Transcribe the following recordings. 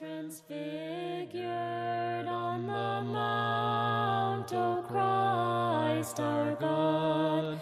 Transfigured on the mount, O Christ our God.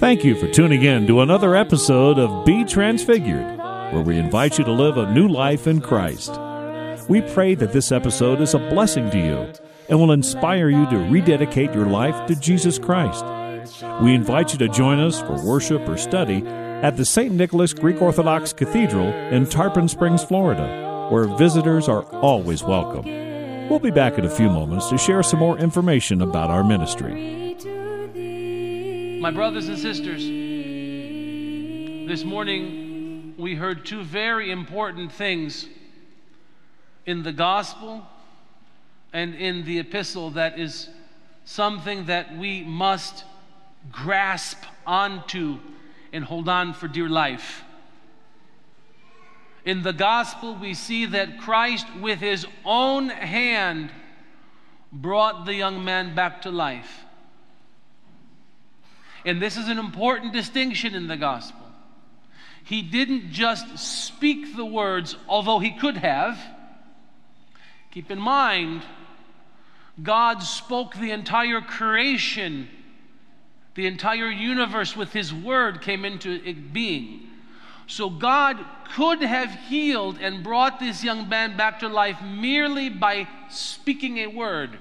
Thank you for tuning in to another episode of Be Transfigured, where we invite you to live a new life in Christ. We pray that this episode is a blessing to you and will inspire you to rededicate your life to Jesus Christ. We invite you to join us for worship or study at the St. Nicholas Greek Orthodox Cathedral in Tarpon Springs, Florida where visitors are always welcome. We'll be back in a few moments to share some more information about our ministry. My brothers and sisters, this morning we heard two very important things in the gospel and in the epistle that is something that we must grasp onto and hold on for dear life. In the gospel, we see that Christ, with his own hand, brought the young man back to life. And this is an important distinction in the gospel. He didn't just speak the words, although he could have. Keep in mind, God spoke the entire creation, the entire universe with his word came into being. So God could have healed and brought this young man back to life merely by speaking a word.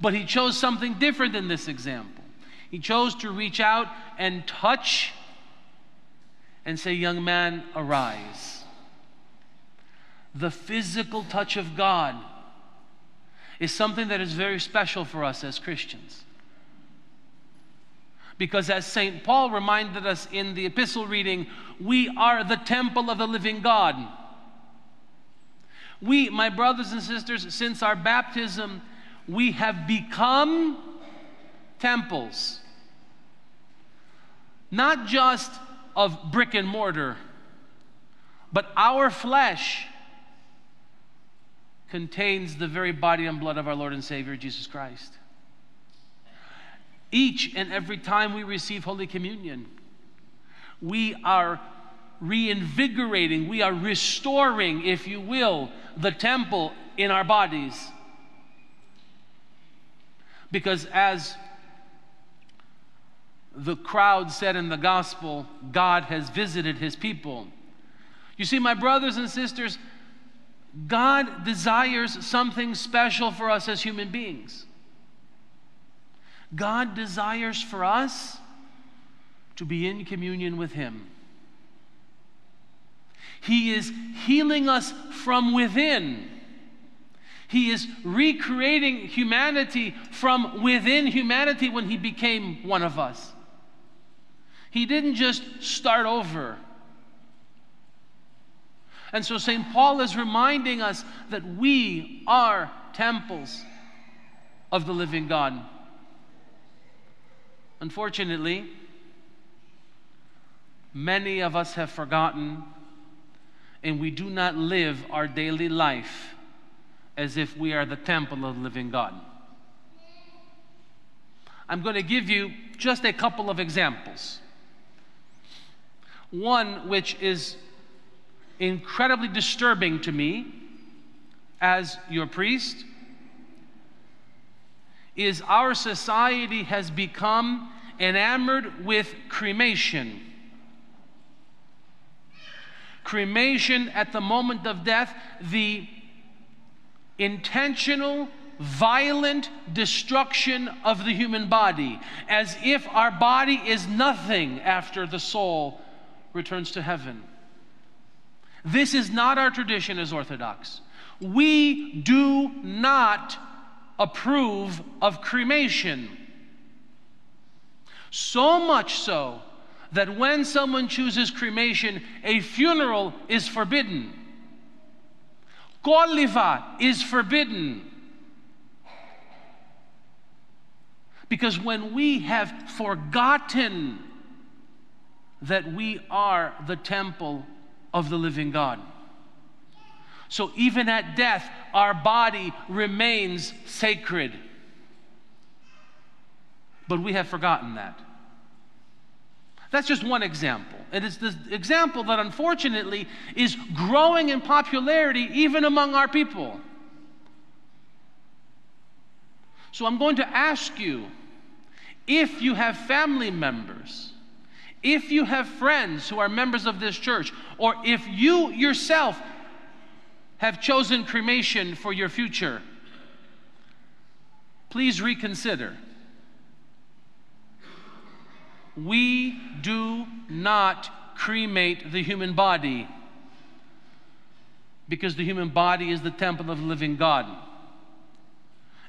But he chose something different in this example. He chose to reach out and touch and say, Young man, arise. The physical touch of God is something that is very special for us as Christians. Because as St. Paul reminded us in the epistle reading, we are the temple of the living God. We, my brothers and sisters, since our baptism, we have become temples. Not just of brick and mortar, but our flesh contains the very body and blood of our Lord and Savior Jesus Christ each and every time we receive Holy Communion. We are reinvigorating, we are restoring, if you will, the temple in our bodies. Because as the crowd said in the gospel, God has visited his people. You see, my brothers and sisters, God desires something special for us as human beings. God desires for us to be in communion with Him. He is healing us from within. He is recreating humanity from within humanity when He became one of us. He didn't just start over. And so St. Paul is reminding us that we are temples of the living God. Unfortunately, many of us have forgotten and we do not live our daily life as if we are the temple of the living God. I'm going to give you just a couple of examples. One which is incredibly disturbing to me as your priest is our society has become enamored with cremation. Cremation at the moment of death, the intentional, violent destruction of the human body, as if our body is nothing after the soul returns to heaven. This is not our tradition as Orthodox. We do not approve of cremation. So much so that when someone chooses cremation, a funeral is forbidden. Koliva is forbidden. Because when we have forgotten that we are the temple of the living God, so even at death, our body remains sacred. But we have forgotten that. That's just one example. And it's the example that unfortunately is growing in popularity even among our people. So I'm going to ask you if you have family members, if you have friends who are members of this church, or if you yourself have chosen cremation for your future, please reconsider. We do not cremate the human body because the human body is the temple of the living God.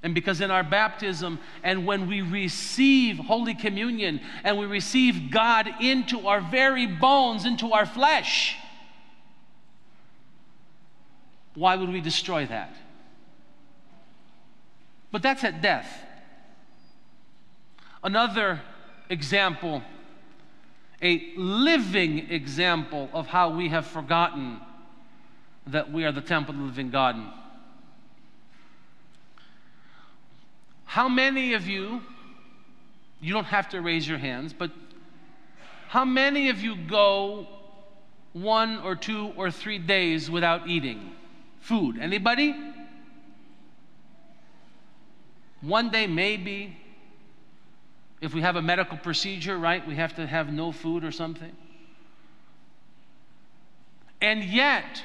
And because in our baptism and when we receive Holy Communion and we receive God into our very bones, into our flesh, why would we destroy that? But that's at death. Another example, a living example of how we have forgotten that we are the temple of the living God. How many of you, you don't have to raise your hands, but how many of you go one or two or three days without eating food? Anybody? One day, maybe. If we have a medical procedure, right, we have to have no food or something. And yet,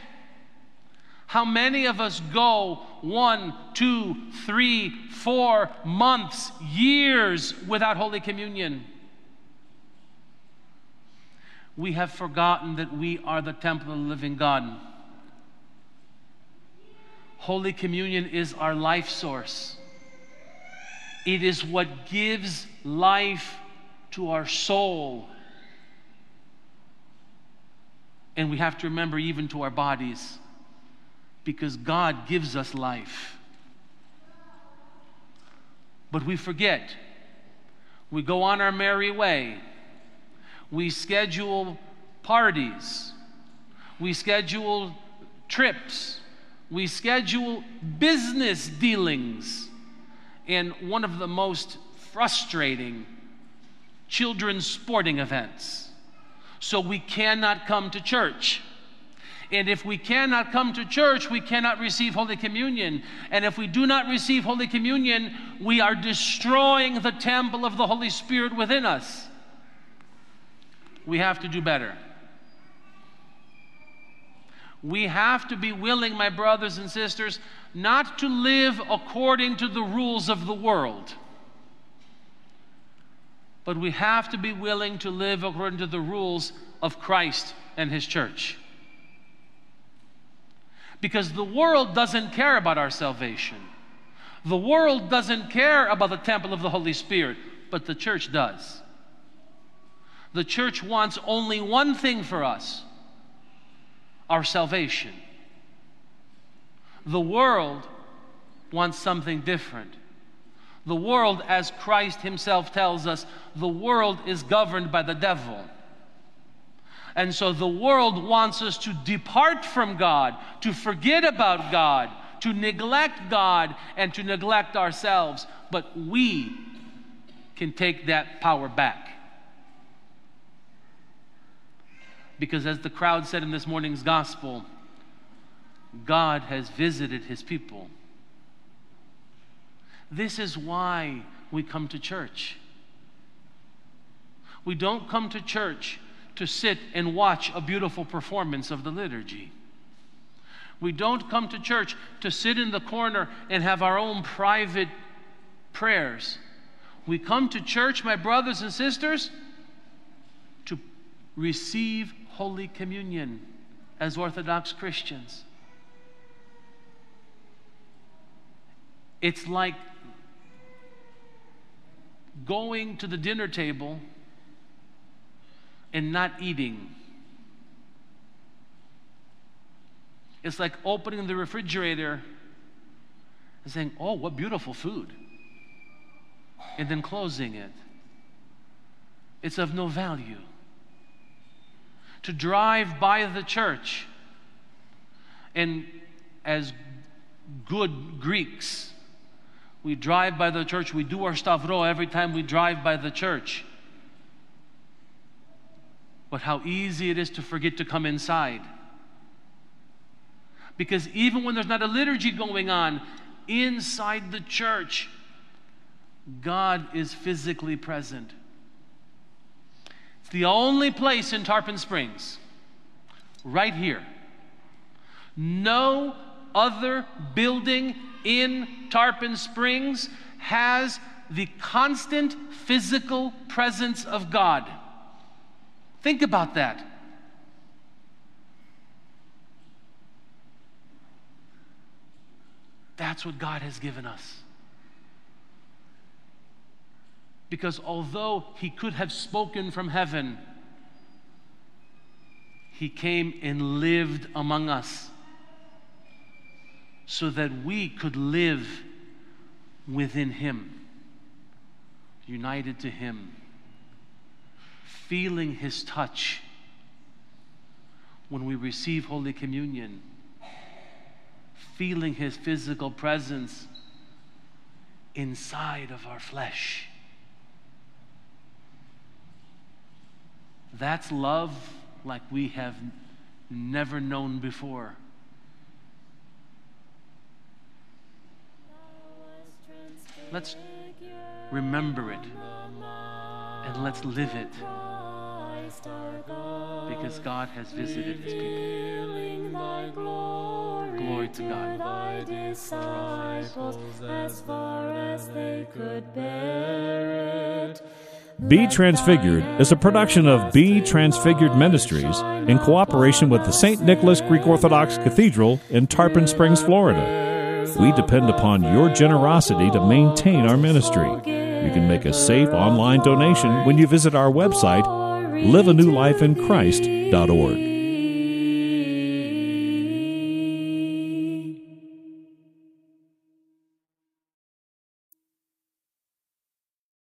how many of us go one, two, three, four months, years without Holy Communion? We have forgotten that we are the temple of the living God. Holy Communion is our life source. It is what gives life to our soul. And we have to remember, even to our bodies, because God gives us life. But we forget. We go on our merry way. We schedule parties. We schedule trips. We schedule business dealings in one of the most frustrating children's sporting events. So we cannot come to church. And if we cannot come to church, we cannot receive Holy Communion. And if we do not receive Holy Communion, we are destroying the temple of the Holy Spirit within us. We have to do better. We have to be willing, my brothers and sisters, not to live according to the rules of the world, but we have to be willing to live according to the rules of Christ and His church. Because the world doesn't care about our salvation. The world doesn't care about the temple of the Holy Spirit, but the church does. The church wants only one thing for us our salvation. The world wants something different. The world, as Christ Himself tells us, the world is governed by the devil. And so the world wants us to depart from God, to forget about God, to neglect God, and to neglect ourselves. But we can take that power back. Because as the crowd said in this morning's gospel, God has visited his people. This is why we come to church. We don't come to church to sit and watch a beautiful performance of the liturgy. We don't come to church to sit in the corner and have our own private prayers. We come to church, my brothers and sisters, to receive Holy Communion as Orthodox Christians. It's like going to the dinner table and not eating. It's like opening the refrigerator and saying, Oh, what beautiful food, and then closing it. It's of no value to drive by the church. And as good Greeks, we drive by the church, we do our stavro every time we drive by the church. but how easy it is to forget to come inside. Because even when there's not a liturgy going on, inside the church, God is physically present. It's the only place in Tarpon Springs, right here. No other building in Tarpon Springs has the constant physical presence of God. Think about that. That's what God has given us. Because although he could have spoken from heaven, he came and lived among us so that we could live within him, united to him, feeling his touch when we receive Holy Communion, feeling his physical presence inside of our flesh. That's love like we have never known before. Let's remember it and let's live it because God has visited his people. Glory to God. Thy disciples as far as they could bear it. Be Transfigured is a production of Be Transfigured Ministries in cooperation with the St. Nicholas Greek Orthodox Cathedral in Tarpon Springs, Florida. We depend upon your generosity to maintain our ministry. You can make a safe online donation when you visit our website, liveanewlifeinchrist.org.